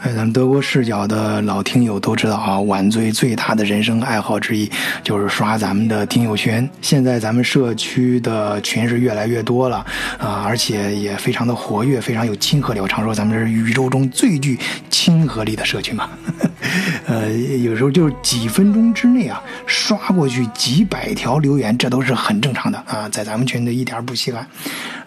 哎，咱们德国视角的老听友都知道啊，晚醉最大的人生爱好之一就是刷咱们的听友群。现在咱们社区的群是越来越多了啊，而且也非常的活跃，非常有亲和力。我常说咱们是宇宙中最具亲和力的社区嘛。呃，有时候就是几分钟之内啊，刷过去几百条留言，这都是很正常的啊，在咱们群里一点不稀罕。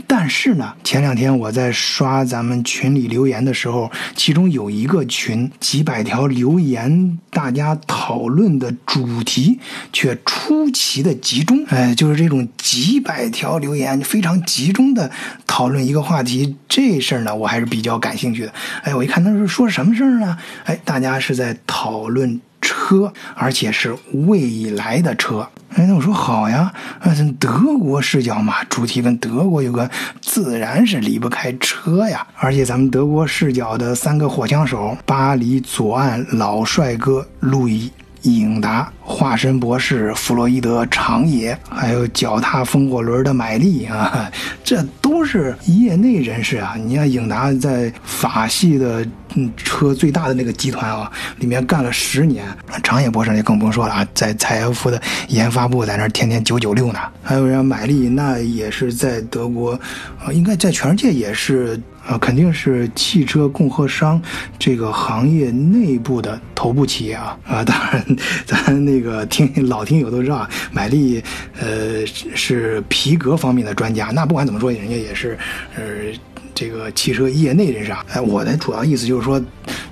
但是呢，前两天我在刷咱们群里留言的时候，其中有一个群几百条留言，大家讨论的主题却出奇的集中。哎，就是这种几百条留言非常集中的讨论一个话题，这事儿呢，我还是比较感兴趣的。哎，我一看他是说什么事儿呢？哎，大家是在讨论。车，而且是未来的车。哎，那我说好呀，啊，德国视角嘛，主题跟德国有关，自然是离不开车呀。而且咱们德国视角的三个火枪手：巴黎左岸老帅哥路易。影达、化身博士弗洛伊德、长野，还有脚踏风火轮的买力啊，这都是业内人士啊。你看影达在法系的嗯车最大的那个集团啊，里面干了十年。长野博士也更不用说了啊，在采埃孚的研发部在那天天九九六呢。还有人买力，那也是在德国，啊，应该在全世界也是。啊，肯定是汽车供货商这个行业内部的头部企业啊啊！当然，咱那个听老听友都知道，买力呃是皮革方面的专家。那不管怎么说，人家也是呃。这个汽车业内人士啊，哎，我的主要意思就是说，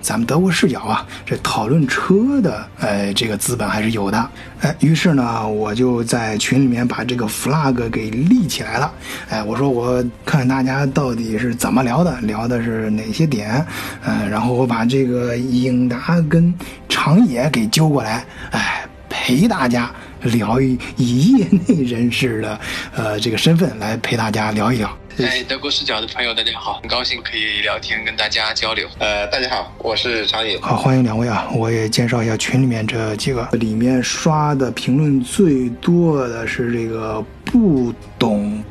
咱们德国视角啊，这讨论车的，哎，这个资本还是有的，哎，于是呢，我就在群里面把这个 flag 给立起来了，哎，我说我看看大家到底是怎么聊的，聊的是哪些点，嗯，然后我把这个英达跟长野给揪过来，哎，陪大家聊一以业内人士的，呃，这个身份来陪大家聊一聊。哎，德国视角的朋友，大家好，很高兴可以聊天，跟大家交流。呃，大家好，我是常野。好，欢迎两位啊！我也介绍一下群里面这几个，里面刷的评论最多的是这个不懂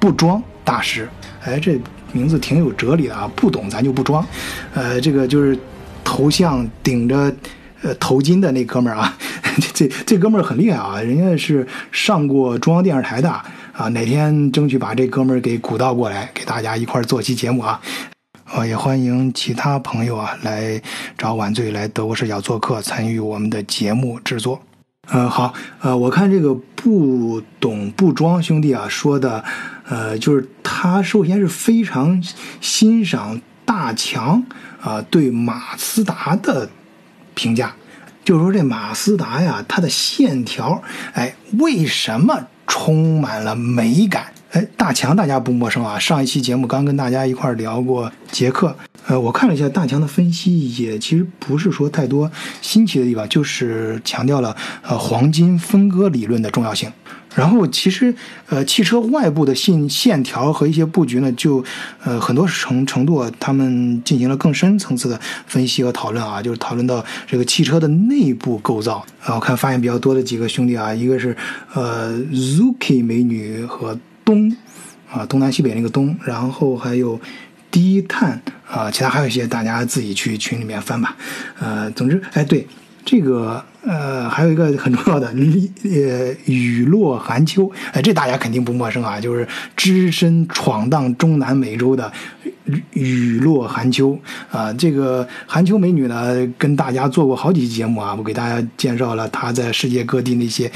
不装大师。哎，这名字挺有哲理的啊！不懂咱就不装。呃，这个就是头像顶着呃头巾的那哥们儿啊，这这哥们儿很厉害啊，人家是上过中央电视台的。啊，哪天争取把这哥们儿给鼓捣过来，给大家一块儿做期节目啊！啊，也欢迎其他朋友啊来找晚醉来德国视角做客，参与我们的节目制作。呃，好，呃，我看这个不懂不装兄弟啊说的，呃，就是他首先是非常欣赏大强啊对马斯达的评价，就是说这马斯达呀，它的线条，哎，为什么？充满了美感，哎，大强大家不陌生啊。上一期节目刚跟大家一块聊过捷克，呃，我看了一下大强的分析，也其实不是说太多新奇的地方，就是强调了呃黄金分割理论的重要性。然后其实，呃，汽车外部的线线条和一些布局呢，就，呃，很多程程度啊，他们进行了更深层次的分析和讨论啊，就是讨论到这个汽车的内部构造啊。我看发言比较多的几个兄弟啊，一个是呃，Zuki 美女和东，啊，东南西北那个东，然后还有低碳啊，其他还有一些，大家自己去群里面翻吧。呃，总之，哎，对。这个呃，还有一个很重要的，呃，雨落寒秋，哎，这大家肯定不陌生啊，就是只身闯荡中南美洲的雨落寒秋啊。这个寒秋美女呢，跟大家做过好几期节目啊，我给大家介绍了她在世界各地那些。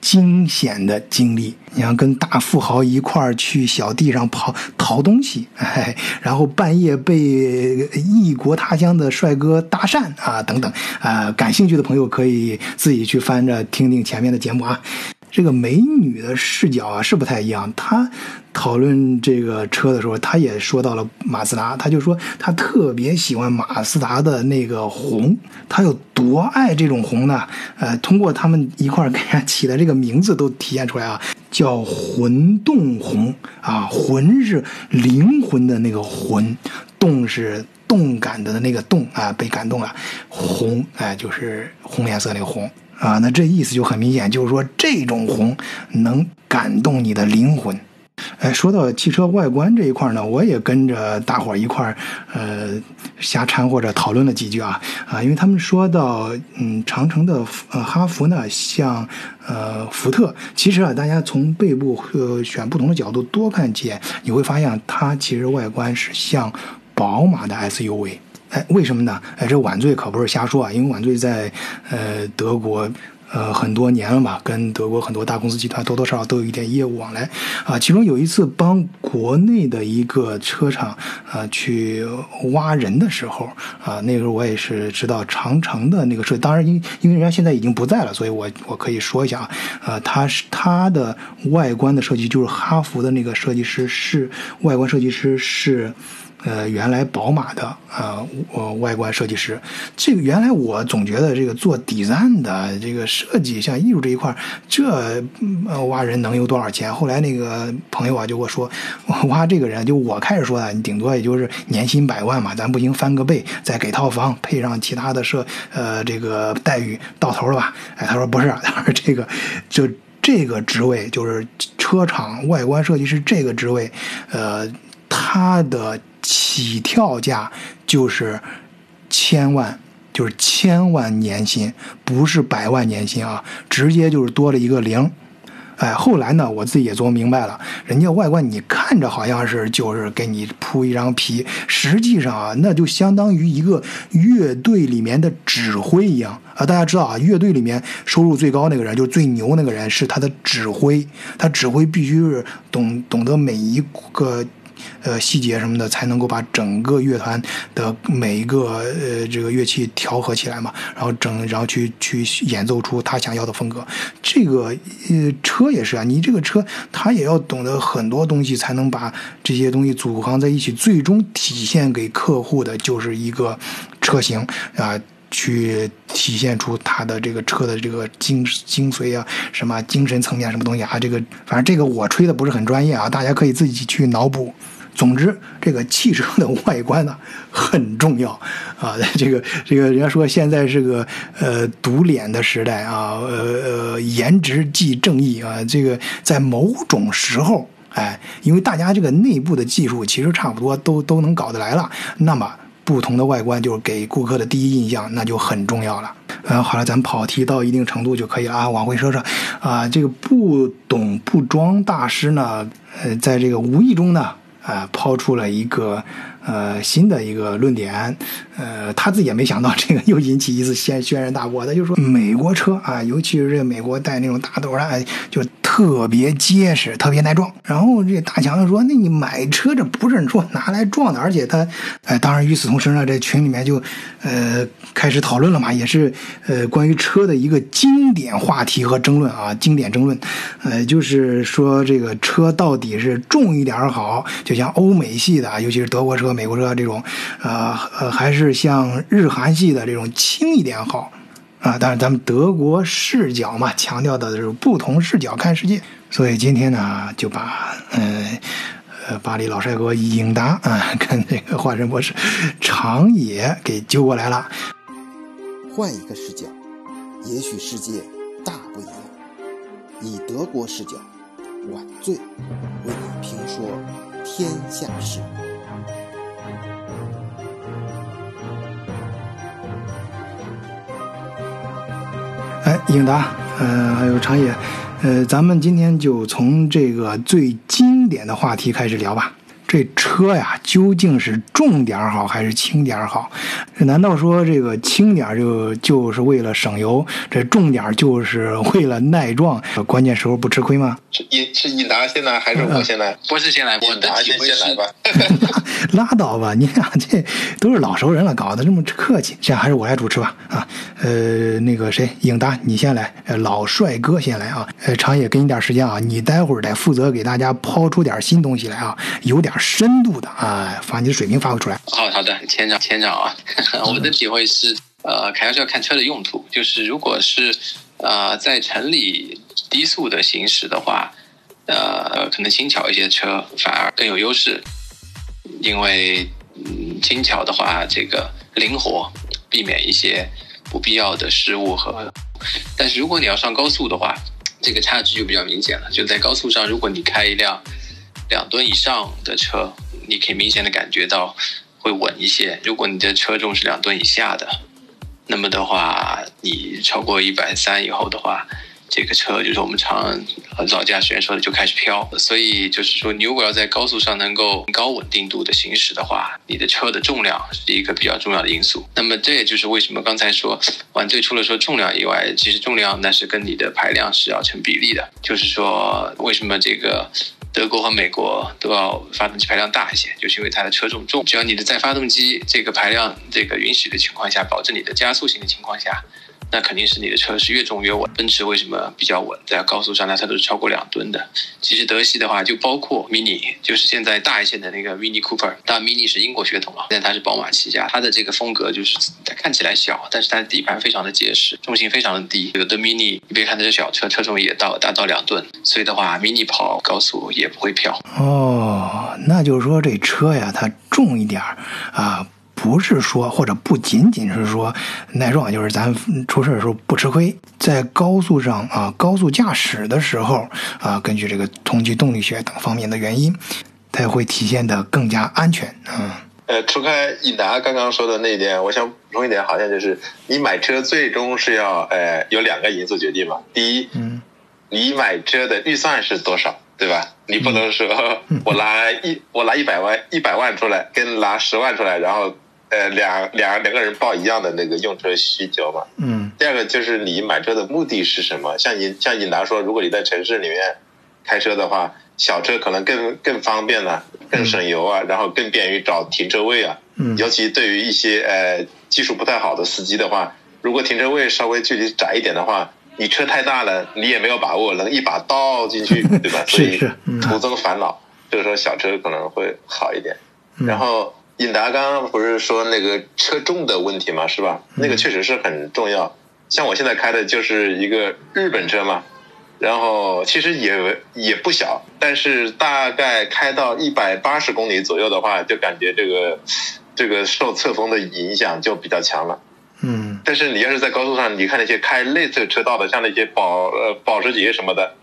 惊险的经历，你要跟大富豪一块儿去小地上跑淘东西，哎，然后半夜被异国他乡的帅哥搭讪啊，等等啊，感兴趣的朋友可以自己去翻着听听前面的节目啊。这个美女的视角啊是不太一样。她讨论这个车的时候，她也说到了马自达，她就说她特别喜欢马自达的那个红，她有多爱这种红呢？呃，通过他们一块给人起的这个名字都体现出来啊，叫魂动红啊，魂是灵魂的那个魂，动是动感的那个动啊，被感动了，红哎就是红颜色那个红。啊，那这意思就很明显，就是说这种红能感动你的灵魂。哎，说到汽车外观这一块呢，我也跟着大伙儿一块儿，呃，瞎掺和着讨论了几句啊啊，因为他们说到，嗯，长城的呃哈弗呢，像呃福特，其实啊，大家从背部呃选不同的角度多看几眼，你会发现它其实外观是像宝马的 SUV。哎，为什么呢？哎，这晚醉可不是瞎说啊，因为晚醉在呃德国。呃，很多年了嘛，跟德国很多大公司集团多多少少都有一点业务往来啊。其中有一次帮国内的一个车厂啊去挖人的时候啊，那个时候我也是知道长城的那个设计，当然因因为人家现在已经不在了，所以我我可以说一下啊，呃，它是它的外观的设计就是哈弗的那个设计师是外观设计师是。呃，原来宝马的呃呃外观设计师，这个原来我总觉得这个做 design 的这个设计，像艺术这一块，这挖人能有多少钱？后来那个朋友啊就跟我说，挖这个人就我开始说的，你顶多也就是年薪百万嘛，咱不行翻个倍，再给套房，配上其他的设呃这个待遇，到头了吧？哎，他说不是，他说这个就这个职位就是车厂外观设计师这个职位，呃，他的。起跳价就是千万，就是千万年薪，不是百万年薪啊，直接就是多了一个零。哎，后来呢，我自己也琢磨明白了，人家外观你看着好像是就是给你铺一张皮，实际上啊，那就相当于一个乐队里面的指挥一样啊。大家知道啊，乐队里面收入最高那个人，就是最牛那个人，是他的指挥，他指挥必须是懂懂得每一个。呃，细节什么的才能够把整个乐团的每一个呃这个乐器调和起来嘛，然后整然后去去演奏出他想要的风格。这个呃车也是啊，你这个车他也要懂得很多东西，才能把这些东西组合在一起，最终体现给客户的就是一个车型啊，去体现出他的这个车的这个精精髓啊，什么精神层面什么东西啊，这个反正这个我吹的不是很专业啊，大家可以自己去脑补。总之，这个汽车的外观呢很重要啊。这个这个，人家说现在是个呃堵脸的时代啊，呃呃，颜值即正义啊。这个在某种时候，哎，因为大家这个内部的技术其实差不多都都能搞得来了，那么不同的外观就是给顾客的第一印象，那就很重要了。嗯，好了，咱们跑题到一定程度就可以了啊。往回说说啊，这个不懂不装大师呢，呃，在这个无意中呢。啊，抛出了一个呃新的一个论点，呃，他自己也没想到这个又引起一次轩轩然大波。他就说，美国车啊，尤其是这个美国带那种大斗的，就特别结实，特别耐撞。然后这大强说，那你买车这不是说拿来撞的，而且他，哎，当然与此同时呢，这群里面就呃开始讨论了嘛，也是呃关于车的一个经典话题和争论啊，经典争论，呃，就是说这个车到底是重一点好，就。像欧美系的，尤其是德国车、美国车这种，呃呃，还是像日韩系的这种轻一点好啊。当然咱们德国视角嘛，强调的是不同视角看世界。所以今天呢，就把嗯呃巴黎老帅哥英达啊，跟这个化身博士长野给揪过来了。换一个视角，也许世界大不一样。以德国视角，晚醉为你评说。天下事。哎，英达，呃，还有长野，呃，咱们今天就从这个最经典的话题开始聊吧。这车呀，究竟是重点好还是轻点好？难道说这个轻点就就是为了省油，这重点就是为了耐撞，关键时候不吃亏吗？是一是一达先来还是我先来？不是先来，我的先先来吧。拉倒吧，你俩这都是老熟人了，搞得这么客气。这样还是我来主持吧。啊，呃，那个谁，影达你先来，呃老帅哥先来啊。呃，长野给你点时间啊，你待会儿得负责给大家抛出点新东西来啊，有点。深度的啊，把你的水平发挥出来。好好的，千长千长啊，我的体会是，呃，还是要看车的用途。就是如果是呃在城里低速的行驶的话，呃，可能轻巧一些车反而更有优势，因为嗯轻巧的话，这个灵活，避免一些不必要的失误和。但是如果你要上高速的话，这个差距就比较明显了。就在高速上，如果你开一辆。两吨以上的车，你可以明显的感觉到会稳一些。如果你的车重是两吨以下的，那么的话，你超过一百三以后的话。这个车就是我们常很早驾驶员说的，就开始飘。所以就是说，你如果要在高速上能够高稳定度的行驶的话，你的车的重量是一个比较重要的因素。那么这也就是为什么刚才说，晚醉除了说重量以外，其实重量那是跟你的排量是要成比例的。就是说，为什么这个德国和美国都要发动机排量大一些，就是因为它的车重重。只要你的在发动机这个排量这个允许的情况下，保证你的加速性的情况下。那肯定是你的车是越重越稳。奔驰为什么比较稳？在高速上，呢它都是超过两吨的。其实德系的话，就包括 Mini，就是现在大一些的那个 Mini Cooper。当然，Mini 是英国血统啊，但它是宝马旗下。它的这个风格就是它看起来小，但是它的底盘非常的结实，重心非常的低。有的 Mini，你别看它是小车，车重也到达到两吨，所以的话，Mini 跑高速也不会飘。哦，那就是说这车呀，它重一点儿啊。不是说，或者不仅仅是说耐撞，就是咱出事的时候不吃亏。在高速上啊，高速驾驶的时候啊，根据这个同级动力学等方面的原因，它会体现的更加安全。嗯，呃，除开尹达刚刚说的那一点，我想补充一点，好像就是你买车最终是要呃有两个因素决定嘛。第一，嗯，你买车的预算是多少，对吧？你不能说 我拿一我拿一百万一百万出来，跟拿十万出来，然后。呃，两两两个人报一样的那个用车需求嘛。嗯。第二个就是你买车的目的是什么？像你像尹达说，如果你在城市里面开车的话，小车可能更更方便了，更省油啊，然后更便于找停车位啊。嗯。尤其对于一些呃技术不太好的司机的话，如果停车位稍微距离窄一点的话，你车太大了，你也没有把握能一把倒进去，对吧？是是。徒增烦恼。这个时候小车可能会好一点。然后。尹达刚刚不是说那个车重的问题吗？是吧？那个确实是很重要。像我现在开的就是一个日本车嘛，然后其实也也不小，但是大概开到一百八十公里左右的话，就感觉这个这个受侧风的影响就比较强了。嗯。但是你要是在高速上，你看那些开内侧车道的，像那些保呃保时捷什么的，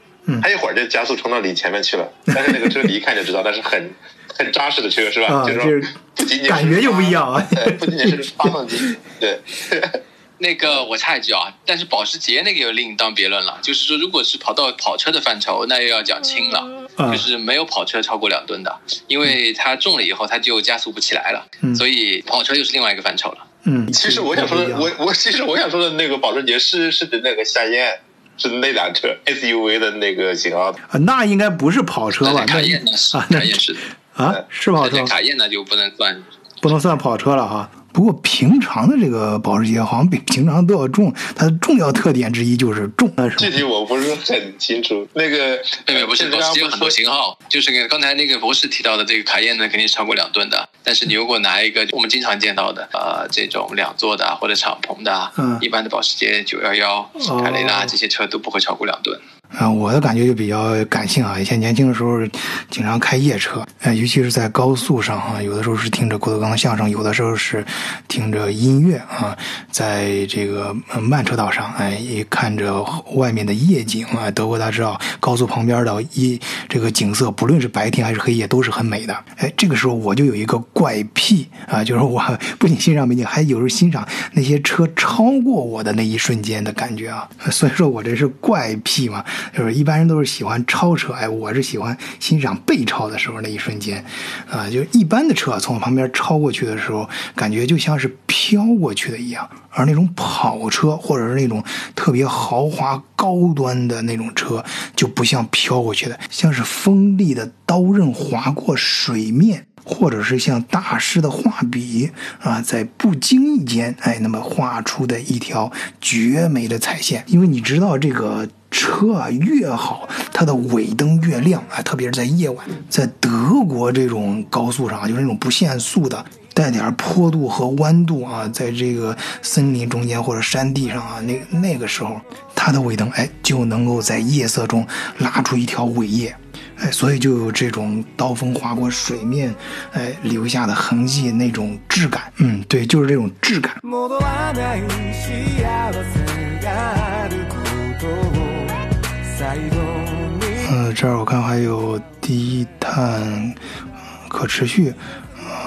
他一会儿就加速冲到你前面去了。但是那个车你一看就知道，那是很。很扎实的车是吧？就是不仅仅感觉就不一样啊，不仅仅是发动机。对，那个我插一句啊，但是保时捷那个又另当别论了。就是说，如果是跑到跑车的范畴，那又要讲轻了，就是没有跑车超过两吨的，因为它重了以后它就加速不起来了，所以跑车又是另外一个范畴了。嗯，其实我想说的，我我其实我想说的那个保时捷是是指那个夏宴，是那辆车 SUV 的那个型号。那应该不是跑车吧？卡宴啊，那也是。啊，是跑车。卡宴那就不能算，不能算跑车了哈。不过平常的这个保时捷好像比平常都要重，它的重要特点之一就是重。具体我不是很清楚。那个，对，不是保时捷有很多型号，就是刚才那个博士提到的这个卡宴呢，肯定是超过两吨的。但是你如果拿一个我们经常见到的，呃，这种两座的或者敞篷的，嗯，一般的保时捷九幺幺、凯雷拉这些车都不会超过两吨。啊，我的感觉就比较感性啊。以前年轻的时候，经常开夜车，呃，尤其是在高速上啊，有的时候是听着郭德纲的相声，有的时候是听着音乐啊，在这个慢车道上，哎，看着外面的夜景啊。德国大家知道，高速旁边的一这个景色，不论是白天还是黑夜，都是很美的。哎，这个时候我就有一个怪癖啊，就是我不仅欣赏美景，还有时候欣赏那些车超过我的那一瞬间的感觉啊。所以说我这是怪癖嘛。就是一般人都是喜欢超车，哎，我是喜欢欣赏被超的时候那一瞬间，啊，就是一般的车从我旁边超过去的时候，感觉就像是飘过去的一样，而那种跑车或者是那种特别豪华高端的那种车，就不像飘过去的，像是锋利的刀刃划过水面。或者是像大师的画笔啊，在不经意间，哎，那么画出的一条绝美的彩线。因为你知道，这个车啊越好，它的尾灯越亮啊，特别是在夜晚，在德国这种高速上啊，就是那种不限速的，带点坡度和弯度啊，在这个森林中间或者山地上啊，那那个时候，它的尾灯哎就能够在夜色中拉出一条尾叶。哎，所以就有这种刀锋划过水面，哎留下的痕迹那种质感。嗯，对，就是这种质感。呃，这儿我看还有低碳可持续。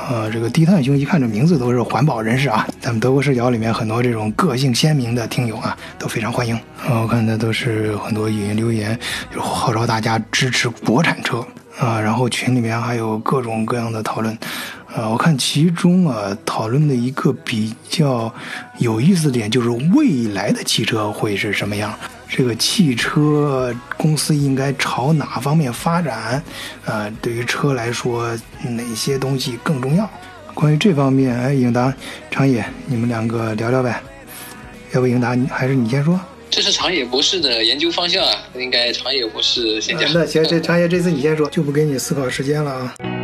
呃，这个低碳兄一看这名字都是环保人士啊，咱们德国视角里面很多这种个性鲜明的听友啊，都非常欢迎。啊，我看的都是很多语音留言，就号召大家支持国产车啊。然后群里面还有各种各样的讨论，啊，我看其中啊讨论的一个比较有意思的点就是未来的汽车会是什么样。这个汽车公司应该朝哪方面发展？啊，对于车来说，哪些东西更重要？关于这方面，哎，应达、长野，你们两个聊聊呗。要不，应达，还是你先说。这是长野博士的研究方向啊，应该长野博士先讲。那行，这长野这次你先说，就不给你思考时间了啊。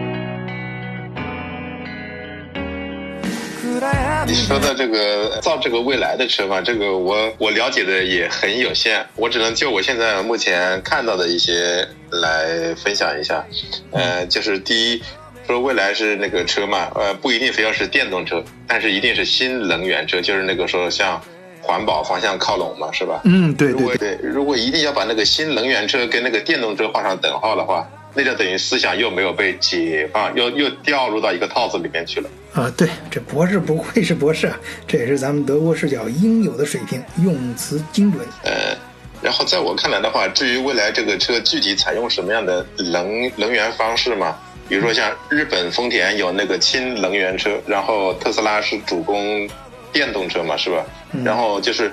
你说的这个造这个未来的车嘛，这个我我了解的也很有限，我只能就我现在目前看到的一些来分享一下。呃，就是第一，说未来是那个车嘛，呃，不一定非要是电动车，但是一定是新能源车，就是那个说向环保方向靠拢嘛，是吧？嗯，对对对。如果一定要把那个新能源车跟那个电动车画上等号的话。那就等于思想又没有被解放，又又掉入到一个套子里面去了。啊，对，这博士不愧是博士啊，这也是咱们德国视角应有的水平，用词精准。呃，然后在我看来的话，至于未来这个车具体采用什么样的能能源方式嘛，比如说像日本丰田有那个氢能源车，然后特斯拉是主攻电动车嘛，是吧？然后就是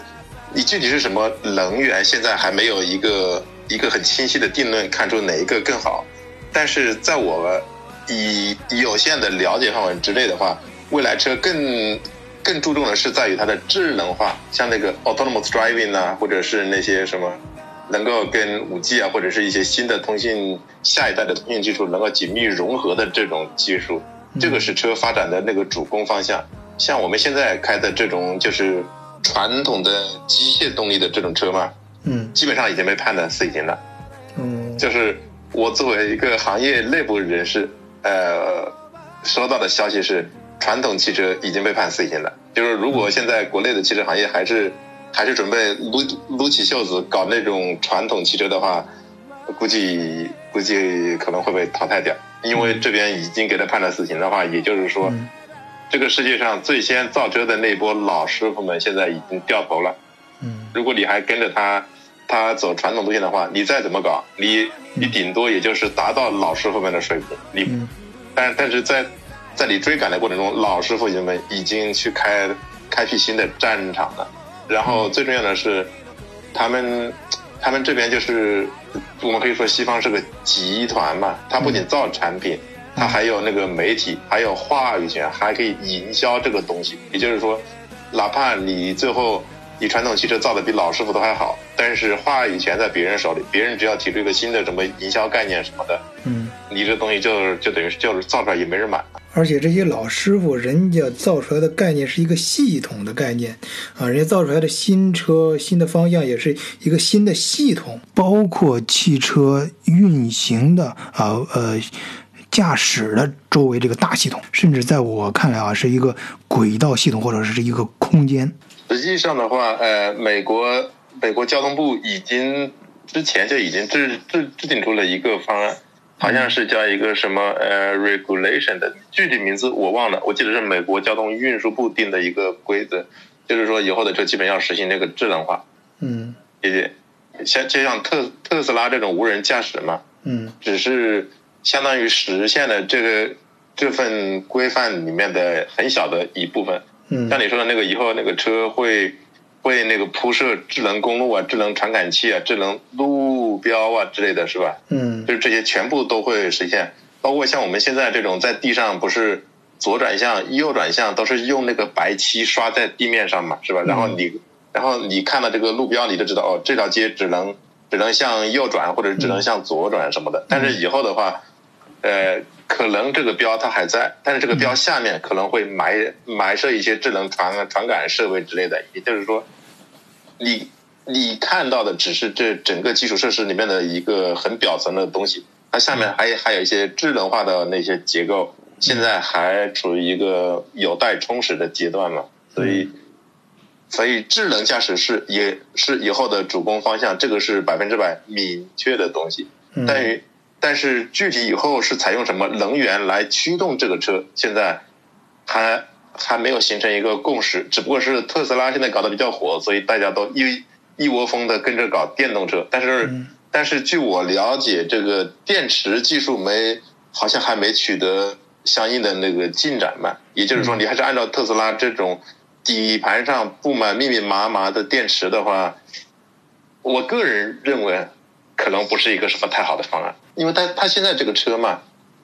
你具体是什么能源，现在还没有一个。一个很清晰的定论，看出哪一个更好。但是在我以有限的了解范围之内的话，未来车更更注重的是在于它的智能化，像那个 autonomous driving 啊，或者是那些什么能够跟五 G 啊，或者是一些新的通信下一代的通信技术能够紧密融合的这种技术，这个是车发展的那个主攻方向。像我们现在开的这种就是传统的机械动力的这种车嘛。嗯，基本上已经被判的死刑了。嗯，就是我作为一个行业内部人士，呃，收到的消息是，传统汽车已经被判死刑了。就是如果现在国内的汽车行业还是还是准备撸撸起袖子搞那种传统汽车的话，估计估计可能会被淘汰掉。因为这边已经给他判了死刑的话，也就是说，这个世界上最先造车的那波老师傅们现在已经掉头了。嗯，如果你还跟着他，他走传统路线的话，你再怎么搞，你你顶多也就是达到老师傅们的水平。你，但但是在在你追赶的过程中，老师傅们已经去开开辟新的战场了。然后最重要的是，他们他们这边就是我们可以说西方是个集团嘛，它不仅造产品，它还有那个媒体，还有话语权，还可以营销这个东西。也就是说，哪怕你最后。你传统汽车造的比老师傅都还好，但是话语权在别人手里，别人只要提出一个新的什么营销概念什么的，嗯，你这东西就就等于就是造出来也没人买。而且这些老师傅人家造出来的概念是一个系统的概念啊，人家造出来的新车新的方向也是一个新的系统，包括汽车运行的啊呃驾驶的周围这个大系统，甚至在我看来啊是一个轨道系统或者是一个空间。实际上的话，呃，美国美国交通部已经之前就已经制制制定出了一个方案，好像是叫一个什么呃 regulation 的具体名字我忘了，我记得是美国交通运输部定的一个规则，就是说以后的车基本要实行那个智能化。嗯，谢谢。像就像特特斯拉这种无人驾驶嘛，嗯，只是相当于实现了这个这份规范里面的很小的一部分。像你说的那个，以后那个车会会那个铺设智能公路啊、智能传感器啊、智能路标啊之类的是吧？嗯，就是这些全部都会实现。包括像我们现在这种在地上不是左转向、右转向都是用那个白漆刷在地面上嘛，是吧？然后你然后你看到这个路标，你就知道哦，这条街只能只能向右转或者只能向左转什么的。但是以后的话，呃。可能这个标它还在，但是这个标下面可能会埋埋设一些智能传传感设备之类的。也就是说，你你看到的只是这整个基础设施里面的一个很表层的东西，它下面还还有一些智能化的那些结构，现在还处于一个有待充实的阶段嘛。所以，所以智能驾驶是也是以后的主攻方向，这个是百分之百明确的东西。但于但是具体以后是采用什么能源来驱动这个车，现在还还没有形成一个共识。只不过是特斯拉现在搞得比较火，所以大家都一一窝蜂的跟着搞电动车。但是但是据我了解，这个电池技术没好像还没取得相应的那个进展嘛。也就是说，你还是按照特斯拉这种底盘上布满密密麻麻的电池的话，我个人认为可能不是一个什么太好的方案，因为它它现在这个车嘛，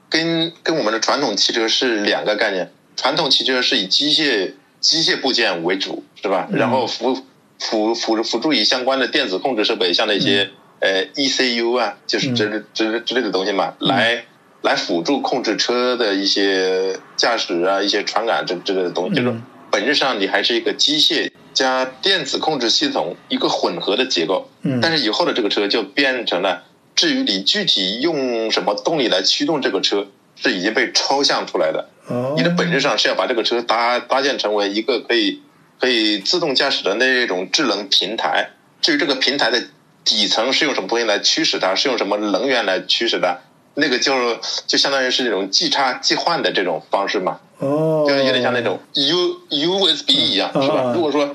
跟跟我们的传统汽车是两个概念。传统汽车是以机械机械部件为主，是吧？然后辅辅辅辅助以相关的电子控制设备，像那些呃 ECU 啊，就是这这之类的东西嘛，来来辅助控制车的一些驾驶啊、一些传感这之类的东西。就是本质上你还是一个机械加电子控制系统一个混合的结构。嗯。但是以后的这个车就变成了，至于你具体用什么动力来驱动这个车，是已经被抽象出来的。哦。你的本质上是要把这个车搭搭建成为一个可以可以自动驾驶的那种智能平台。至于这个平台的底层是用什么东西来驱使它，是用什么能源来驱使它，那个就就相当于是那种即插即换的这种方式嘛。哦。就有点像那种 U USB 一样，是吧？如果说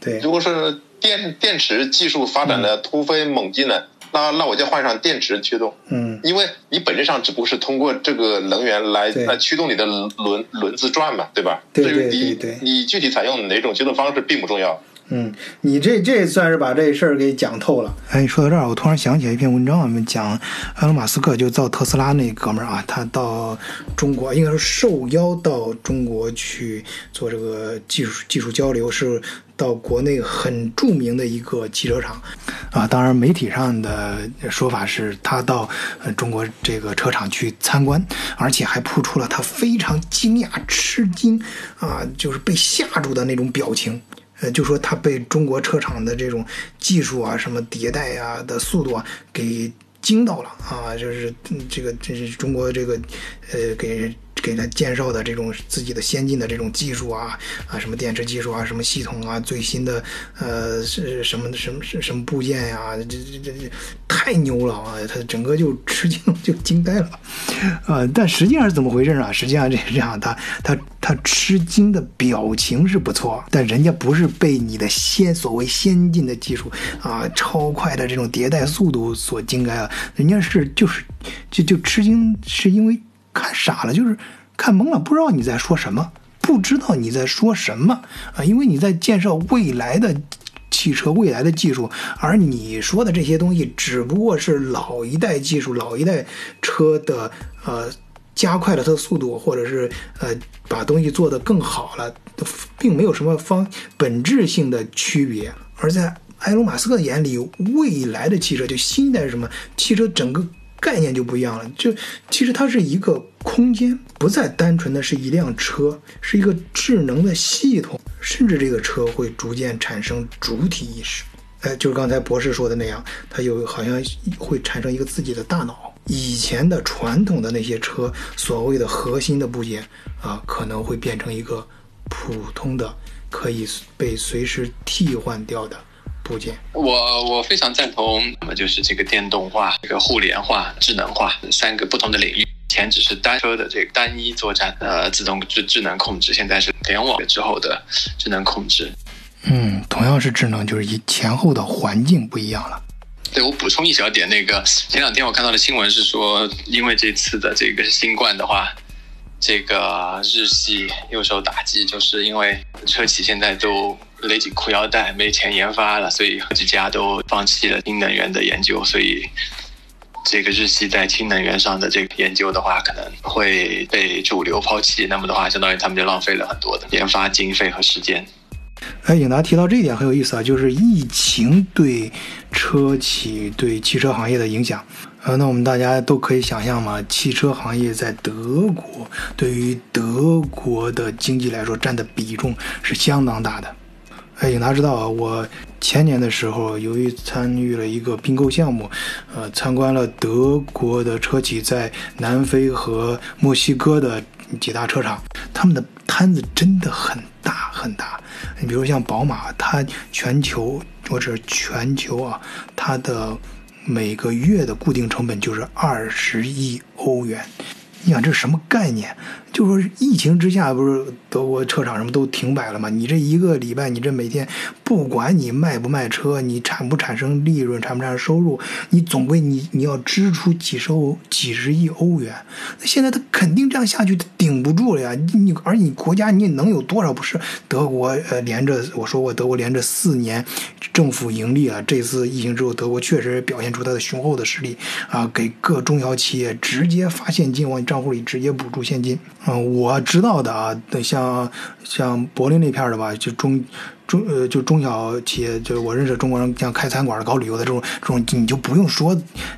对，如果是电电池技术发展的突飞猛进呢，那那我就换上电池驱动。嗯。因为你本质上只不过是通过这个能源来来驱动你的轮轮子转嘛，对吧？对对对对。你具体采用哪种驱动方式并不重要。嗯，你这这算是把这事儿给讲透了。哎，说到这儿，我突然想起来一篇文章，我们讲埃隆·马斯克就造特斯拉那哥们儿啊，他到中国，应该说受邀到中国去做这个技术技术交流，是到国内很著名的一个汽车厂啊。当然，媒体上的说法是他到中国这个车厂去参观，而且还铺出了他非常惊讶、吃惊啊，就是被吓住的那种表情。呃，就说他被中国车厂的这种技术啊、什么迭代啊的速度啊给惊到了啊，就是这个这是中国这个呃给给他介绍的这种自己的先进的这种技术啊啊，什么电池技术啊、什么系统啊、最新的呃是什么什么什么部件呀，这这这这太牛了啊！他整个就吃惊就惊呆了啊！但实际上是怎么回事啊？实际上这是这样，他他他吃惊的表情是不错，但人家不是被你的先所谓先进的技术啊、超快的这种迭代速度所惊呆了，人家是就是就就吃惊，是因为看傻了，就是看懵了，不知道你在说什么，不知道你在说什么啊，因为你在介绍未来的。汽车未来的技术，而你说的这些东西只不过是老一代技术、老一代车的呃加快了它的速度，或者是呃把东西做得更好了，并没有什么方本质性的区别。而在埃隆·马斯克眼里，未来的汽车就新一代是什么汽车整个概念就不一样了，就其实它是一个空间，不再单纯的是一辆车，是一个智能的系统。甚至这个车会逐渐产生主体意识，哎，就是刚才博士说的那样，它有好像会产生一个自己的大脑。以前的传统的那些车，所谓的核心的部件啊，可能会变成一个普通的可以被随时替换掉的部件。我我非常赞同，那么就是这个电动化、这个互联化、智能化三个不同的领域。前只是单车的这个单一作战，呃，自动智智能控制，现在是联网之后的智能控制。嗯，同样是智能，就是以前后的环境不一样了。对我补充一小点，那个前两天我看到的新闻是说，因为这次的这个新冠的话，这个日系又受打击，就是因为车企现在都勒紧裤腰带，没钱研发了，所以好几家都放弃了新能源的研究，所以。这个日系在氢能源上的这个研究的话，可能会被主流抛弃。那么的话，相当于他们就浪费了很多的研发经费和时间。哎，颖达提到这一点很有意思啊，就是疫情对车企、对汽车行业的影响。呃，那我们大家都可以想象嘛，汽车行业在德国，对于德国的经济来说，占的比重是相当大的。哎，颖达知道啊，我前年的时候，由于参与了一个并购项目，呃，参观了德国的车企在南非和墨西哥的几大车厂，他们的摊子真的很大很大。你比如像宝马，它全球或者全球啊，它的每个月的固定成本就是二十亿欧元。你想这是什么概念？就说疫情之下，不是德国车厂什么都停摆了吗？你这一个礼拜，你这每天不管你卖不卖车，你产不产生利润，产不产生收入，你总归你你要支出几十欧几十亿欧元。那现在他肯定这样下去，他顶不住了呀！你而你国家你能有多少？不是德国呃连着我说过，德国连着四年政府盈利了。这次疫情之后，德国确实表现出它的雄厚的实力啊，给各中小企业直接发现金往你账户里直接补助现金。嗯，我知道的啊，像像柏林那片的吧，就中中呃，就中小企业，就是我认识中国人，像开餐馆的、搞旅游的这种这种，你就不用说，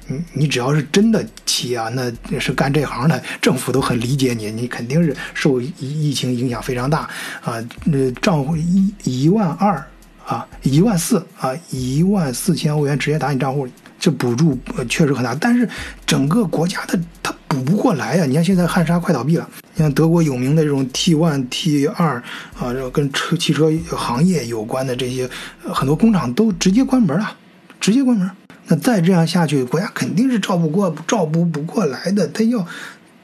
你你只要是真的企业啊，那是干这行的，政府都很理解你，你肯定是受疫疫情影响非常大啊，那账户一一万二啊，一万四啊，一万四千欧元直接打你账户里。这补助呃确实很大，但是整个国家的它补不过来呀。你看现在汉莎快倒闭了，像德国有名的这种 T one、T 二啊，这跟车汽车行业有关的这些很多工厂都直接关门了，直接关门。那再这样下去，国家肯定是照不过、照不不过来的。他要，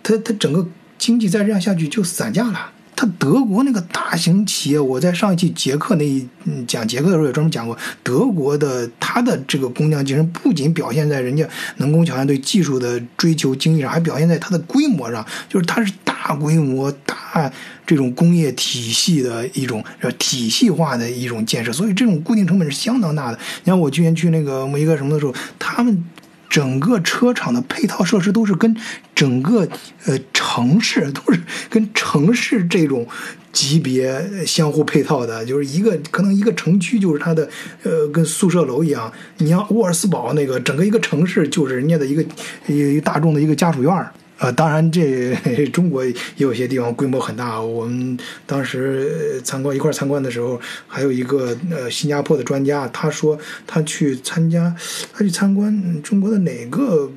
他他整个经济再这样下去就散架了。他德国那个大型企业，我在上一期捷克那一讲捷克的时候也专门讲过，德国的他的这个工匠精神不仅表现在人家能工巧匠对技术的追求精益上，还表现在它的规模上，就是它是大规模、大这种工业体系的一种体系化的一种建设，所以这种固定成本是相当大的。你看我去年去那个某一个什么的时候，他们。整个车厂的配套设施都是跟整个呃城市 都是跟城市这种级别相互配套的，就是一个可能一个城区就是它的呃跟宿舍楼一样。你像沃尔斯堡那个整个一个城市就是人家的一个一大众的一个家属院儿。呃，当然，这 中国也有些地方规模很大。我们当时参观一块参观的时候，还有一个呃新加坡的专家，他说他去参加，他去参观中国的哪个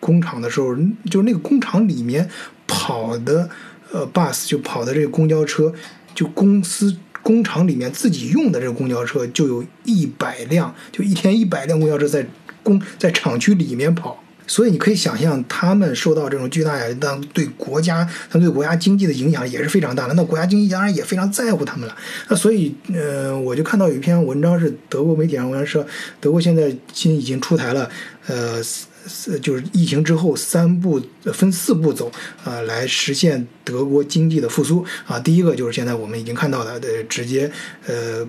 工厂的时候，就那个工厂里面跑的呃 bus 就跑的这个公交车，就公司工厂里面自己用的这个公交车就有一百辆，就一天一百辆公交车在工在厂区里面跑。所以你可以想象，他们受到这种巨大压力，但对国家、他对国家经济的影响也是非常大的。那国家经济当然也非常在乎他们了。那所以，呃，我就看到有一篇文章是德国媒体上文章说，德国现在现已经出台了，呃，就是疫情之后三步分四步走啊，来实现德国经济的复苏啊。第一个就是现在我们已经看到的，呃，直接呃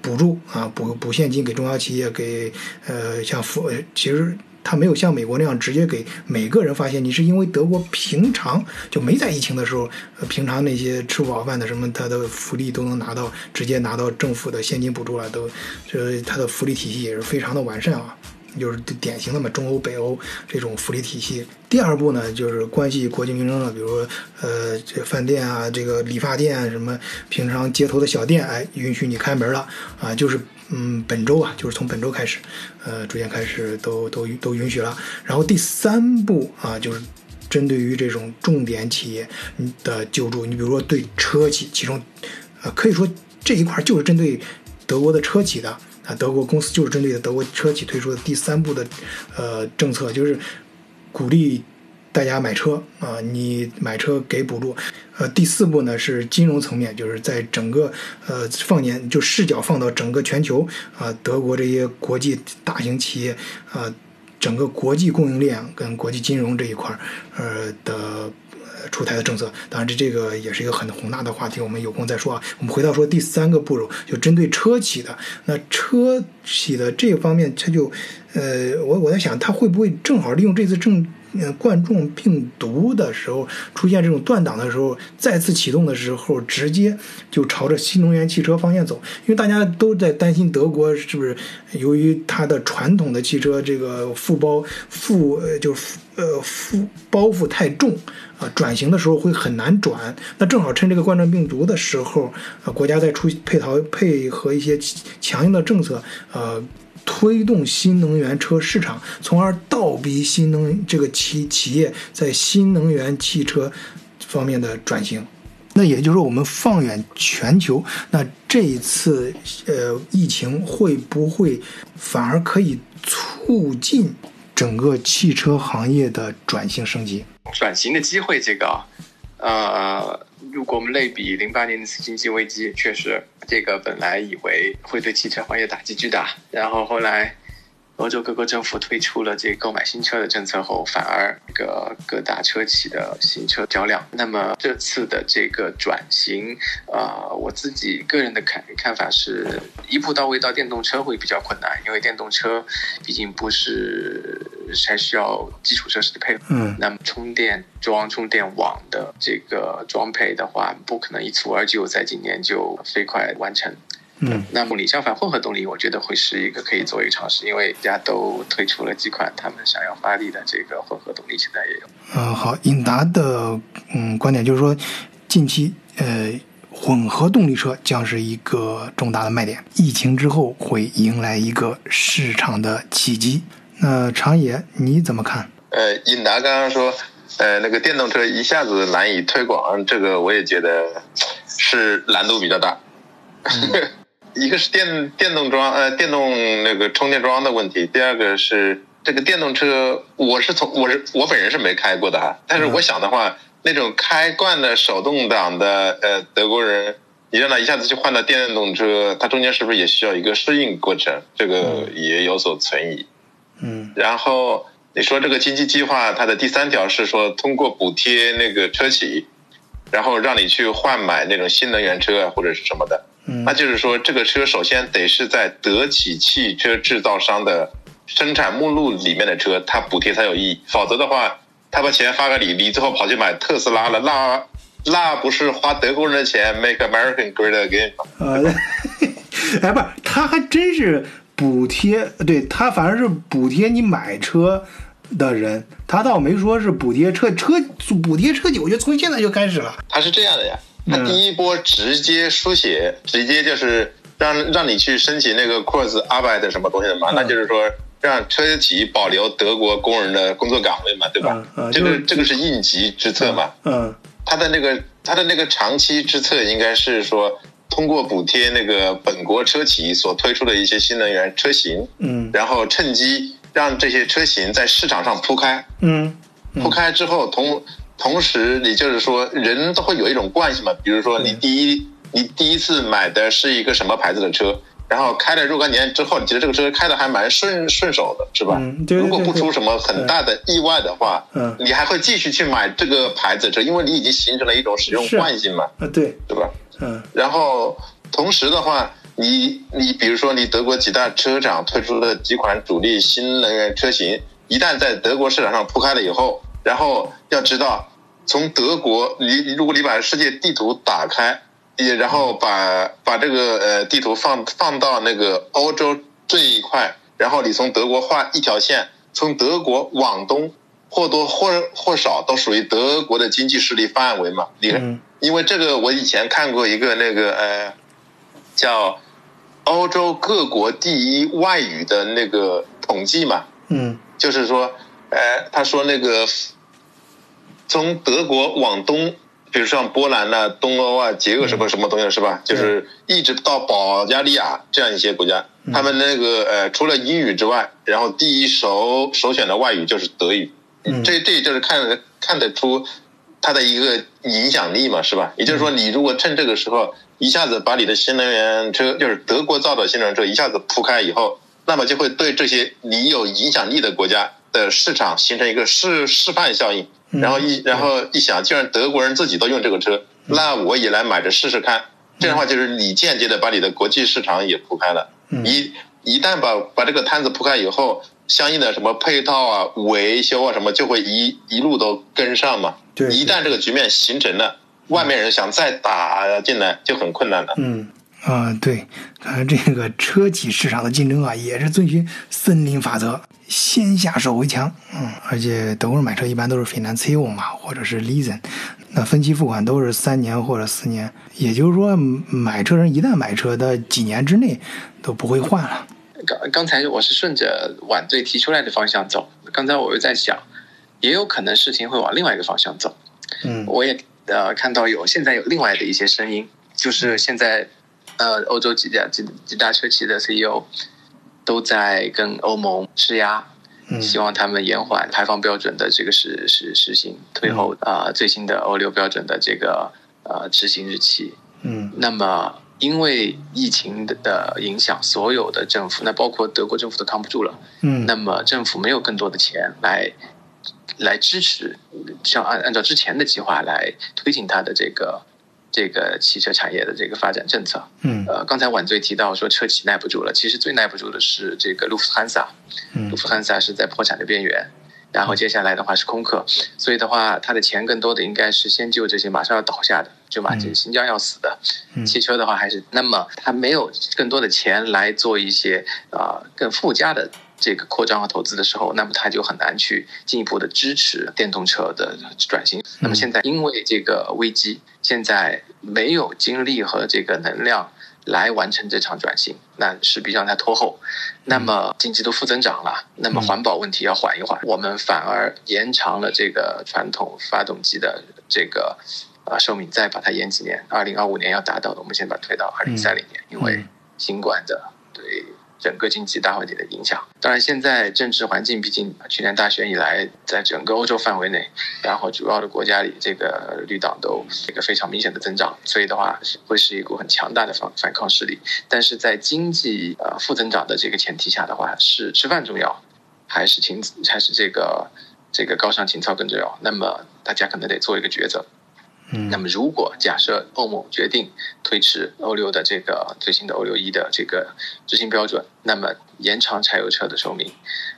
补助啊，补补现金给中小企业，给呃像富，其实。他没有像美国那样直接给每个人发现你，是因为德国平常就没在疫情的时候，平常那些吃不饱饭的什么，他的福利都能拿到，直接拿到政府的现金补助了，都，所以他的福利体系也是非常的完善啊，就是典型的嘛，中欧、北欧这种福利体系。第二步呢，就是关系国际民生了，比如说，呃，这饭店啊，这个理发店啊什么，平常街头的小店，哎，允许你开门了啊，就是。嗯，本周啊，就是从本周开始，呃，逐渐开始都都都允许了。然后第三步啊，就是针对于这种重点企业的救助，你比如说对车企，其中，呃，可以说这一块就是针对德国的车企的啊，德国公司就是针对德国车企推出的第三步的呃政策，就是鼓励。大家买车啊，你买车给补助。呃，第四步呢是金融层面，就是在整个呃放眼就视角放到整个全球啊，德国这些国际大型企业啊，整个国际供应链跟国际金融这一块儿呃的出台的政策。当然，这这个也是一个很宏大的话题，我们有空再说啊。我们回到说第三个步骤，就针对车企的。那车企的这方面，它就呃，我我在想，它会不会正好利用这次政呃，冠状病毒的时候出现这种断档的时候，再次启动的时候，直接就朝着新能源汽车方向走。因为大家都在担心德国是不是由于它的传统的汽车这个负包负呃就呃负包袱太重啊，转型的时候会很难转。那正好趁这个冠状病毒的时候，啊，国家在出配套配合一些强硬的政策，呃。推动新能源车市场，从而倒逼新能这个企企业在新能源汽车方面的转型。那也就是说，我们放眼全球，那这一次呃疫情会不会反而可以促进？整个汽车行业的转型升级？转型的机会，这个，呃，如果我们类比零八年的次经济危机，确实这个本来以为会对汽车行业打击巨大，然后后来。欧洲各国政府推出了这购买新车的政策后，反而这个各大车企的新车销量。那么这次的这个转型，呃，我自己个人的看看法是一步到位到电动车会比较困难，因为电动车毕竟不是还需要基础设施的配合。嗯。那么充电桩、充电网的这个装配的话，不可能一蹴而就，在今年就飞快完成。嗯，那么理相反，混合动力我觉得会是一个可以做一个尝试，因为大家都推出了几款他们想要发力的这个混合动力，现在也有。嗯，好，英达的嗯观点就是说，近期呃混合动力车将是一个重大的卖点，疫情之后会迎来一个市场的契机。那长野你怎么看？呃，英达刚刚说，呃那个电动车一下子难以推广，这个我也觉得是难度比较大。一个是电电动桩呃电动那个充电桩的问题，第二个是这个电动车，我是从我是我本人是没开过的哈，但是我想的话，那种开惯了手动挡的呃德国人，你让他一下子就换到电动车，他中间是不是也需要一个适应过程？这个也有所存疑。嗯，然后你说这个经济计划，它的第三条是说通过补贴那个车企，然后让你去换买那种新能源车啊或者是什么的。那就是说，这个车首先得是在德企汽车制造商的生产目录里面的车，它补贴才有意义。否则的话，他把钱发给你，你最后跑去买特斯拉了，那那不是花德国人的钱，make American great again 吗？呃，哎，不是，他还真是补贴，对他反正是补贴你买车的人，他倒没说是补贴车车补贴车企，我觉得从现在就开始了。他是这样的呀。他第一波直接书写，直接就是让让你去申请那个 c o u r s Arbeit 什么东西的嘛，那就是说让车企保留德国工人的工作岗位嘛，对吧？这个这个是应急之策嘛。嗯。他的那个他的那个长期之策应该是说，通过补贴那个本国车企所推出的一些新能源车型，嗯，然后趁机让这些车型在市场上铺开，嗯，铺开之后同。同时，你就是说，人都会有一种惯性嘛。比如说，你第一，你第一次买的是一个什么牌子的车，然后开了若干年之后，你觉得这个车开的还蛮顺顺手的，是吧？嗯，如果不出什么很大的意外的话，嗯，你还会继续去买这个牌子车，因为你已经形成了一种使用惯性嘛。啊，对，对吧？嗯。然后，同时的话，你你比如说，你德国几大车厂推出的几款主力新能源车型，一旦在德国市场上铺开了以后，然后要知道。从德国，你如果你把世界地图打开，也然后把把这个呃地图放放到那个欧洲这一块，然后你从德国画一条线，从德国往东，或多或或少都属于德国的经济势力范围嘛。你因为这个，我以前看过一个那个呃，叫欧洲各国第一外语的那个统计嘛。嗯，就是说，呃，他说那个。从德国往东，比如像波兰呐、东欧啊、捷克什么什么东西是吧？就是一直到保加利亚这样一些国家，他们那个呃，除了英语之外，然后第一首首选的外语就是德语。这这就是看看得出它的一个影响力嘛，是吧？也就是说，你如果趁这个时候一下子把你的新能源车，就是德国造的新能源车一下子铺开以后，那么就会对这些你有影响力的国家的市场形成一个示示范效应。然后一然后一想，既然德国人自己都用这个车，那我也来买着试试看。这样的话，就是你间接的把你的国际市场也铺开了。一一旦把把这个摊子铺开以后，相应的什么配套啊、维修啊什么，就会一一路都跟上嘛。对，一旦这个局面形成了，外面人想再打进来就很困难了。嗯。啊，对，看来这个车企市场的竞争啊，也是遵循森林法则，先下手为强。嗯，而且德国人买车一般都是 financing 嘛，或者是 leasing，那分期付款都是三年或者四年，也就是说，买车人一旦买车的几年之内都不会换了。刚刚才我是顺着晚队提出来的方向走，刚才我又在想，也有可能事情会往另外一个方向走。嗯，我也呃看到有现在有另外的一些声音，就是现在。呃，欧洲几家几几大车企的 CEO 都在跟欧盟施压，希望他们延缓排放标准的这个实实实行，推后啊、最新的欧六标准的这个呃执行日期。嗯那么因为疫情的的影响，所有的政府，那包括德国政府都扛不住了。嗯那么政府没有更多的钱来来支持，像按按照之前的计划来推进它的这个这个汽车产业的这个发展政策。嗯。呃，刚才晚醉提到说车企耐不住了，其实最耐不住的是这个路夫汉萨，嗯。路夫汉萨是在破产的边缘。然后接下来的话是空客，所以的话，他的钱更多的应该是先救这些马上要倒下的，就马这嗯新疆要死的，嗯。汽车的话还是那么他没有更多的钱来做一些啊、呃更附加的这个扩张和投资的时候，那么它就很难去进一步的支持电动车的转型。那么现在因为这个危机，现在没有精力和这个能量来完成这场转型，那势必让它拖后。那么经济都负增长了，那么环保问题要缓一缓，我们反而延长了这个传统发动机的这个呃寿命，再把它延几年，二零二五年要达到的，我们先把它推到二零三零年，因为新冠的对整个经济大环境的影响。当然，现在政治环境毕竟去年大选以来，在整个欧洲范围内，然后主要的国家里，这个绿党都一个非常明显的增长，所以的话会是一股很强大的反反抗势力。但是在经济呃负增长的这个前提下的话，是吃饭重要，还是情还是这个这个高尚情操更重要？那么大家可能得做一个抉择。嗯。那么，如果假设欧盟决定推迟欧六的这个最新的欧六一的这个执行标准，那么延长柴油车的寿命，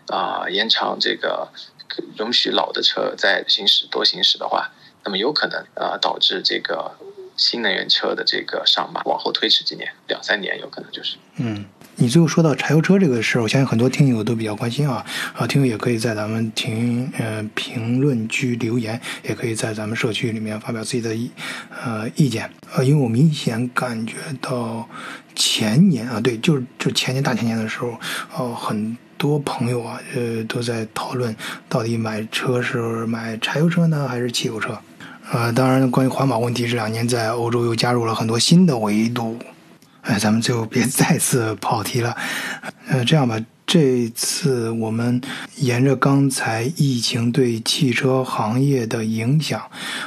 啊、延长这个容许老的车在行驶多行驶的话，那么有可能啊、导致这个新能源车的这个上马往后推迟几年，两三年有可能就是。嗯，你最后说到柴油车这个事儿，我相信很多听友都比较关心啊啊，听友也可以在咱们评呃评论区留言，也可以在咱们社区里面发表自己的意呃意见呃，因为我明显感觉到前年啊，对，就是就前年大前年的时候，呃，很多朋友啊，呃，都在讨论到底买车是买柴油车呢，还是汽油车。呃，当然，关于环保问题，这两年在欧洲又加入了很多新的维度。哎，咱们就别 再次跑题了。呃，这样吧，这次我们沿着刚才疫情对汽车行业的影响，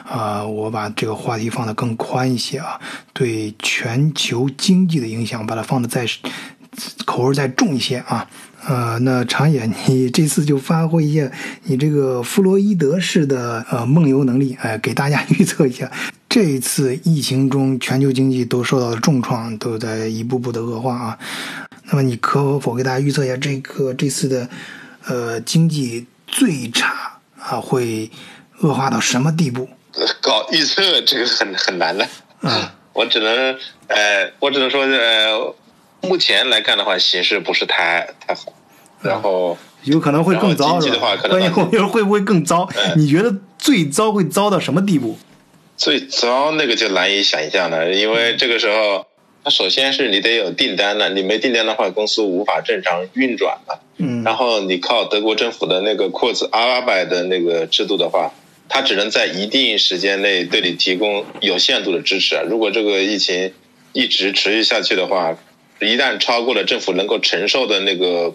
啊、我把这个话题放得更宽一些啊，对全球经济的影响，把它放得再 口味再重一些啊。呃，那长野，你 这次就发挥一下你这个弗洛伊德式的呃梦游能力，哎、给大家 预测一下，这一次疫情中全球经济都受到了重创，都在一步步的恶化啊。那么你可否给大家预测一下这个这次的呃经济最差啊会恶化到什么地步？搞预测这个很很难的，啊，我只能呃，我只能说呃，目前来看的话，形势不是太太好，然后有可能会更糟经是吧？济的话可能关键后面会不会更糟？你觉得最糟会糟到什么地步？最糟那个就难以想象了，因为这个时候，它首先是你得有订单了，你没订单的话，公司无法正常运转了。嗯然后你靠德国政府的那个扩子阿拉伯的那个制度的话，它只能在一定时间内对你提供有限度的支持啊。如果这个疫情一直持续下去的话，一旦超过了政府能够承受的那个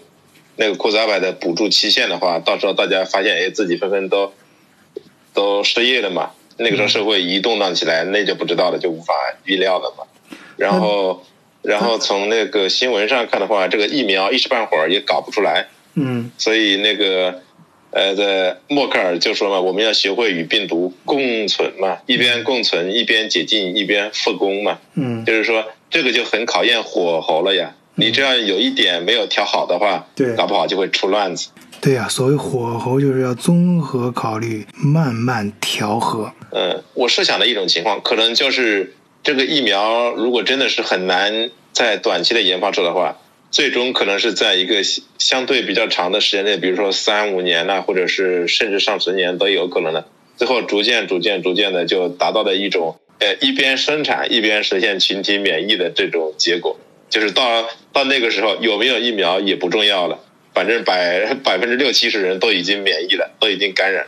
那个库兹阿伯的补助期限的话，到时候大家发现，哎，自己纷纷都都失业了嘛，那个时候社会一动荡起来，那就不知道了，就无法预料了嘛。然后，然后从那个新闻上看的话，这个疫苗一时半会儿也搞不出来，嗯。所以那个呃，在默克尔就说嘛，我们要学会与病毒共存嘛，一边共存一边解禁一边复工嘛，嗯，就是说这个就很考验火候了呀。你这样有一点没有调好的话，对搞不好就会出乱子。对呀、所谓火候就是要综合考虑，慢慢调和。嗯，我设想的一种情况，可能就是这个疫苗如果真的是很难在短期的研发出的话，最终可能是在一个相相对比较长的时间内，比如说三五年呐、或者是甚至上十年都有可能的。最后逐渐、逐渐、逐渐的就达到了一种呃一边生产一边实现群体免疫的这种结果，就是到到那个时候有没有疫苗也不重要了，反正百百分之六七十人都已经免疫了，都已经感染。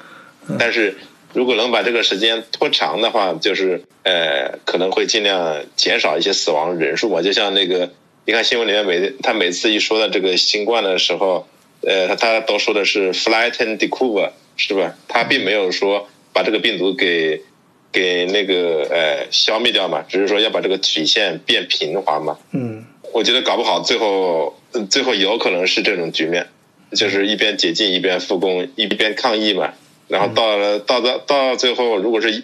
但是如果能把这个时间拖长的话，就是呃可能会尽量减少一些死亡人数嘛。就像那个，你看新闻里面每他每次一说到这个新冠的时候，呃，他他都说的是 flatten the curve，是吧？他并没有说把这个病毒给给那个呃消灭掉嘛，只是说要把这个曲线变平滑嘛。嗯我觉得搞不好最后最后有可能是这种局面，就是一边解禁一边复工，一边抗疫嘛。然后到了到到到最后，如果是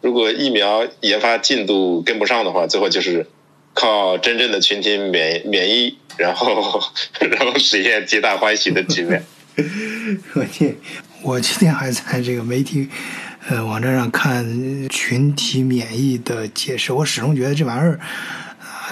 如果疫苗研发进度跟不上的话，最后就是靠真正的群体免免疫，然后然后实现皆大欢喜的局面。我今我今天还在这个媒体呃网站上看群体免疫的解释，我始终觉得这玩意儿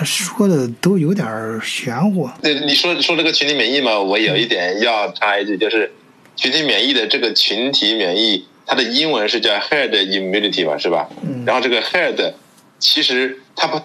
说的都有点儿玄乎。对，你说说这个群体免疫嘛，我有一点要插一句，就是群体免疫的这个群体免疫，它的英文是叫 herd immunity 嘛，是吧？嗯然后这个 herd 其实它不，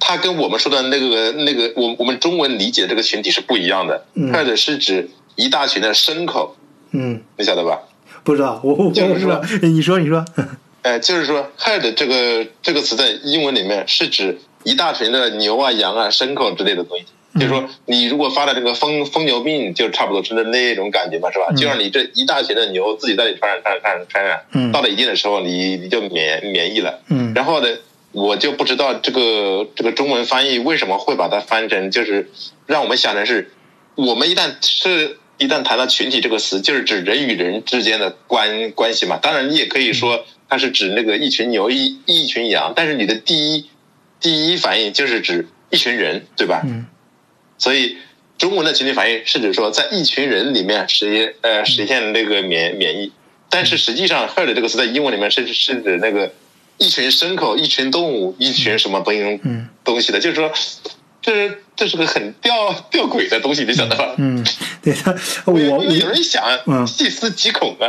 它跟我们说的那个那个我我们中文理解的这个群体是不一样的。嗯 herd 是指一大群的牲口，嗯，你晓得吧？不知道，我我我就是不知道，你说 你说，呃，就是说 herd 这个这个词在英文里面是指一大群的牛啊、羊啊、牲口之类的东西。就是说，你如果发了这个疯疯牛病，就差不多是那种感觉嘛，是吧？就让你这一大群的牛自己在里传染、传染、传染、传染，嗯到了一定的时候，你你就免免疫了。嗯然后呢，我就不知道这个这个中文翻译为什么会把它翻成，就是让我们想的是，我们一旦是一旦谈到群体这个词，就是指人与人之间的关关系嘛。当然，你也可以说它是指那个一群牛一一群羊，但是你的第一第一反应就是指一群人，对吧？嗯所以中文的群体反应是指说在一群人里面实现呃实现那个免免疫，但是实际上 herd 这个词在英文里面是是指那个一群牲口、一群动物、一群什么东西嗯东西的，就是说这这是个很吊 吊诡的东西，你晓得吧？嗯，对的，我有人想嗯细思极恐啊。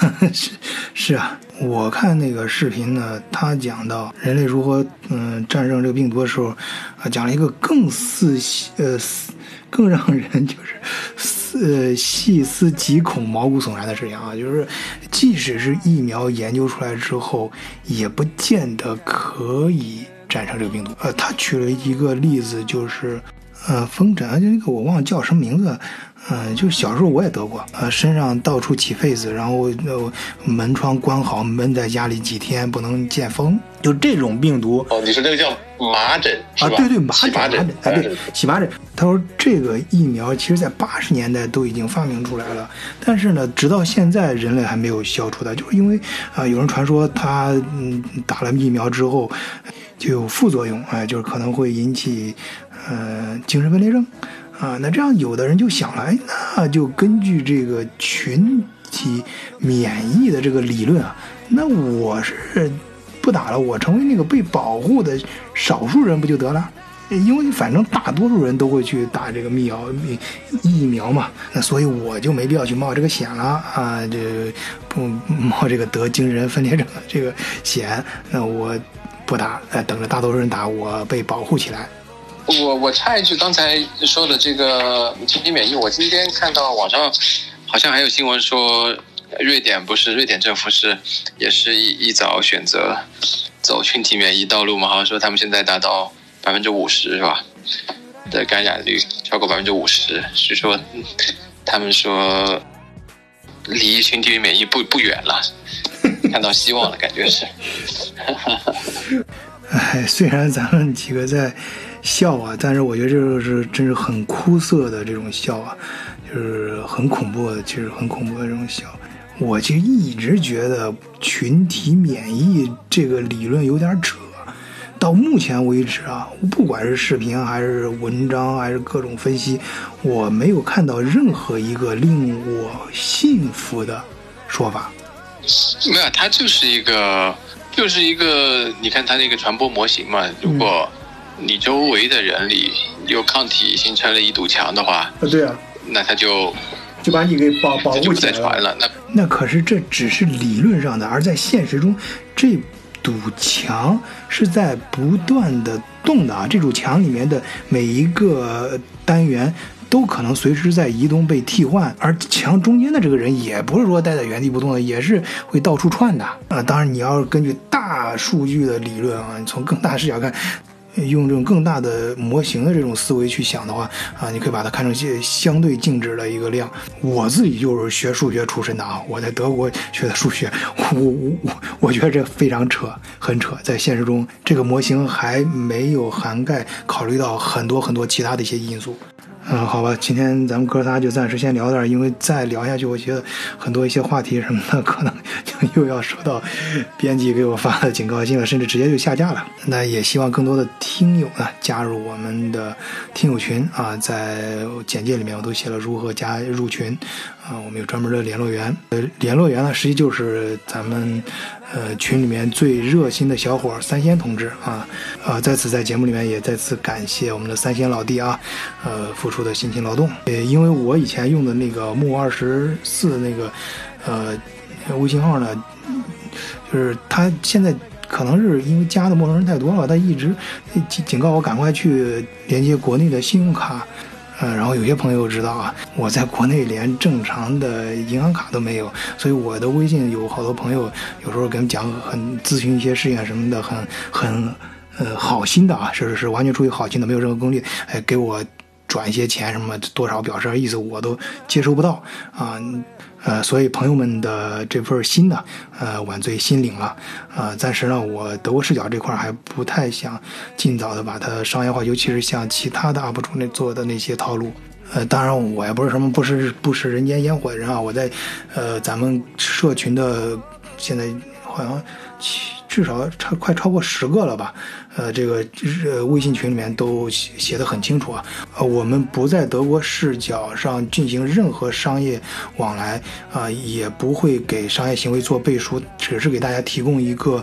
是是啊，我看那个视频呢，他讲到人类如何嗯、战胜这个病毒的时候，啊，讲了一个更似呃更让人就是呃细思极恐、毛骨悚然的事情啊，就是即使是疫苗研究出来之后，也不见得可以战胜这个病毒。呃，他举了一个例子，就是呃风疹，就那个我忘了叫什么名字。嗯，就是小时候我也得过，呃，身上到处起痱子，然后呃门窗关好，闷在家里几天不能见风，就这种病毒哦，你说那个叫麻疹是啊，吧？对对，麻疹，麻疹疹，，哎，对，起麻疹。他说这个疫苗其实在八十年代都已经发明出来了，但是呢，直到现在人类还没有消除它，就是因为啊、有人传说他嗯打了疫苗之后就有副作用，哎、就是可能会引起呃精神分裂症。啊，那这样有的人就想了，哎，那就根据这个群体免疫的这个理论啊，那我是不打了，我成为那个被保护的少数人不就得了？因为反正大多数人都会去打这个疫苗疫疫苗嘛，那所以我就没必要去冒这个险了啊，这不冒这个得精神分裂症的这个险，那我不打，呃，等着大多数人打，我被保护起来。我我插一句，刚才说的这个群体免疫，我今天看到网上好像还有新闻说，瑞典不是瑞典政府是也是一一早选择走群体免疫道路嘛？好像说他们现在达到百分之五十是吧？的感染率超过百分之五十，是说他们说离群体免疫不不远了，看到希望了，感觉是。哎，虽然咱们几个在笑啊，但是我觉得这是真是很枯涩的这种笑啊，就是很恐怖的，其实很恐怖的这种笑。我其实一直觉得群体免疫这个理论有点扯，到目前为止啊，不管是视频还是文章还是各种分析，我没有看到任何一个令我信服的说法。没有，它就是一个，就是一个，你看它那个传播模型嘛。如果你周围的人里有抗体形成了一堵墙的话，啊，对啊，那他就就把你给保保护起来了。那那可是这只是理论上的，而在现实中，这堵墙是在不断的动的啊！这堵墙里面的每一个单元都可能随时在移动被替换，而墙中间的这个人也不是说待在原地不动的，也是会到处窜的啊！当然，你要是根据大数据的理论啊，你从更大视角看。用这种更大的模型的这种思维去想的话，啊，你可以把它看成相相对静止的一个量。我自己就是学数学出身的啊，我在德国学的数学，我我我我觉得这非常扯，很扯。在现实中，这个模型还没有涵盖考虑到很多很多其他的一些因素。嗯，好吧，今天咱们哥仨就暂时先聊点，因为再聊下去，我觉得很多一些话题什么的，可能就又要收到编辑给我发的警告信了，甚至直接就下架了。那也希望更多的听友呢加入我们的听友群啊，在简介里面我都写了如何加入群啊，我们有专门的联络员，呃，联络员呢实际就是咱们。呃，群里面最热心的小伙三仙同志啊，啊，在此在节目里面也再次感谢我们的三仙老弟啊，呃，付出的辛勤劳动。呃，因为我以前用的那个木二十四那个呃微信号呢，就是他现在可能是因为加的陌生人太多了，他一直警警告我赶快去连接国内的信用卡。呃，然后有些朋友知道啊，我在国内连正常的银行卡都没有，所以我的微信有好多朋友有时候跟讲很咨询一些事情什么的，很很呃好心的啊，是是是完全出于好心的，没有任何功利，还，给我转一些钱什么多少表示意思，我都接收不到啊。呃，所以朋友们的这份心呢，呃，晚醉心领了，呃，暂时呢，我德国视角这块还不太想尽早的把它商业化，尤其是像其他的 UP 主那做的那些套路，呃，当然我也不是什么不食不食人间烟火的人啊，我在，呃，咱们社群的现在好像。至少超快超过十个了吧？呃，这个呃微信群里面都写写的很清楚啊。呃，我们不在德国视角上进行任何商业往来啊，也不会给商业行为做背书，只是给大家提供一个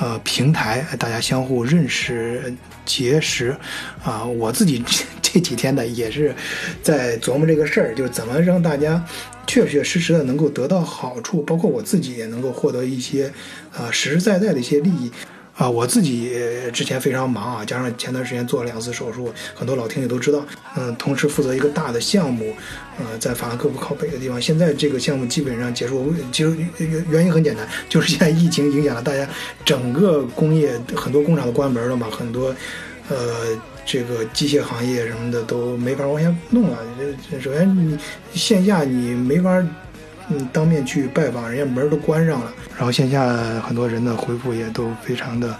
呃平台，大家相互认识结识啊。我自己 这几天呢也是在琢磨这个事儿，就是怎么让大家。确确实实的能够得到好处，包括我自己也能够获得一些，呃，实实在在的一些利益，啊，我自己之前非常忙啊，加上前段时间做了两次手术，很多老听友都知道，嗯，同时负责一个大的项目，呃，在法兰克福靠北的地方，现在这个项目基本上结束，其实原原因很简单，就是现在疫情影响了大家整个工业，很多工厂都关门了嘛，很多，呃。这个机械行业什么的都没法往下弄了。这首先你线下你没法，嗯，当面去拜访，人家门都关上了。然后线下很多人的回复也都非常的，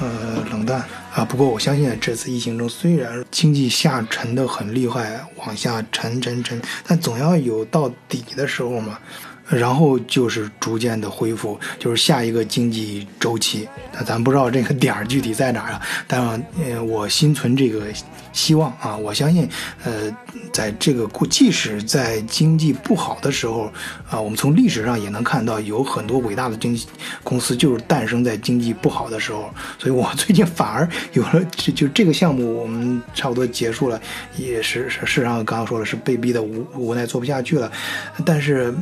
呃，冷淡啊。不过我相信这次疫情中，虽然经济下沉的很厉害，往下沉沉沉，但总要有到底的时候嘛。然后就是逐渐的恢复，就是下一个经济周期。那咱不知道这个点儿具体在哪儿啊？但呃，我心存这个希望啊，我相信，呃，在这个即使在经济不好的时候啊，我们从历史上也能看到有很多伟大的经公司就是诞生在经济不好的时候。所以我最近反而有了，就 就这个项目我们差不多结束了，也是事实上刚刚说了是被逼的无无奈做不下去了，但是。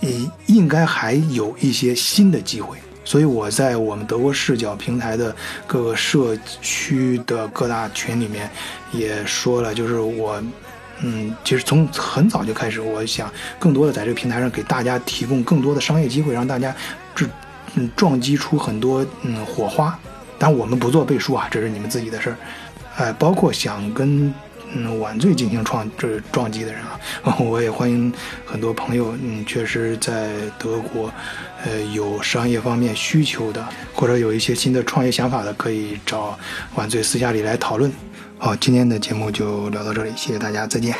应应该还有一些新的机会，所以我在我们德国视角平台的各个社区的各大群里面也说了，就是我，嗯，其实从很早就开始，我想更多的在这个平台上给大家提供更多的商业机会，让大家这嗯撞击出很多嗯火花。但我们不做背书啊，这是你们自己的事儿，哎，包括想跟。嗯，晚醉进行创这撞击的人啊，我也欢迎很多朋友。嗯，确实在德国，呃，有商业方面需求的，或者有一些新的创业想法的，可以找晚醉私下里来讨论。好，今天的节目就聊到这里，谢谢大家，再见。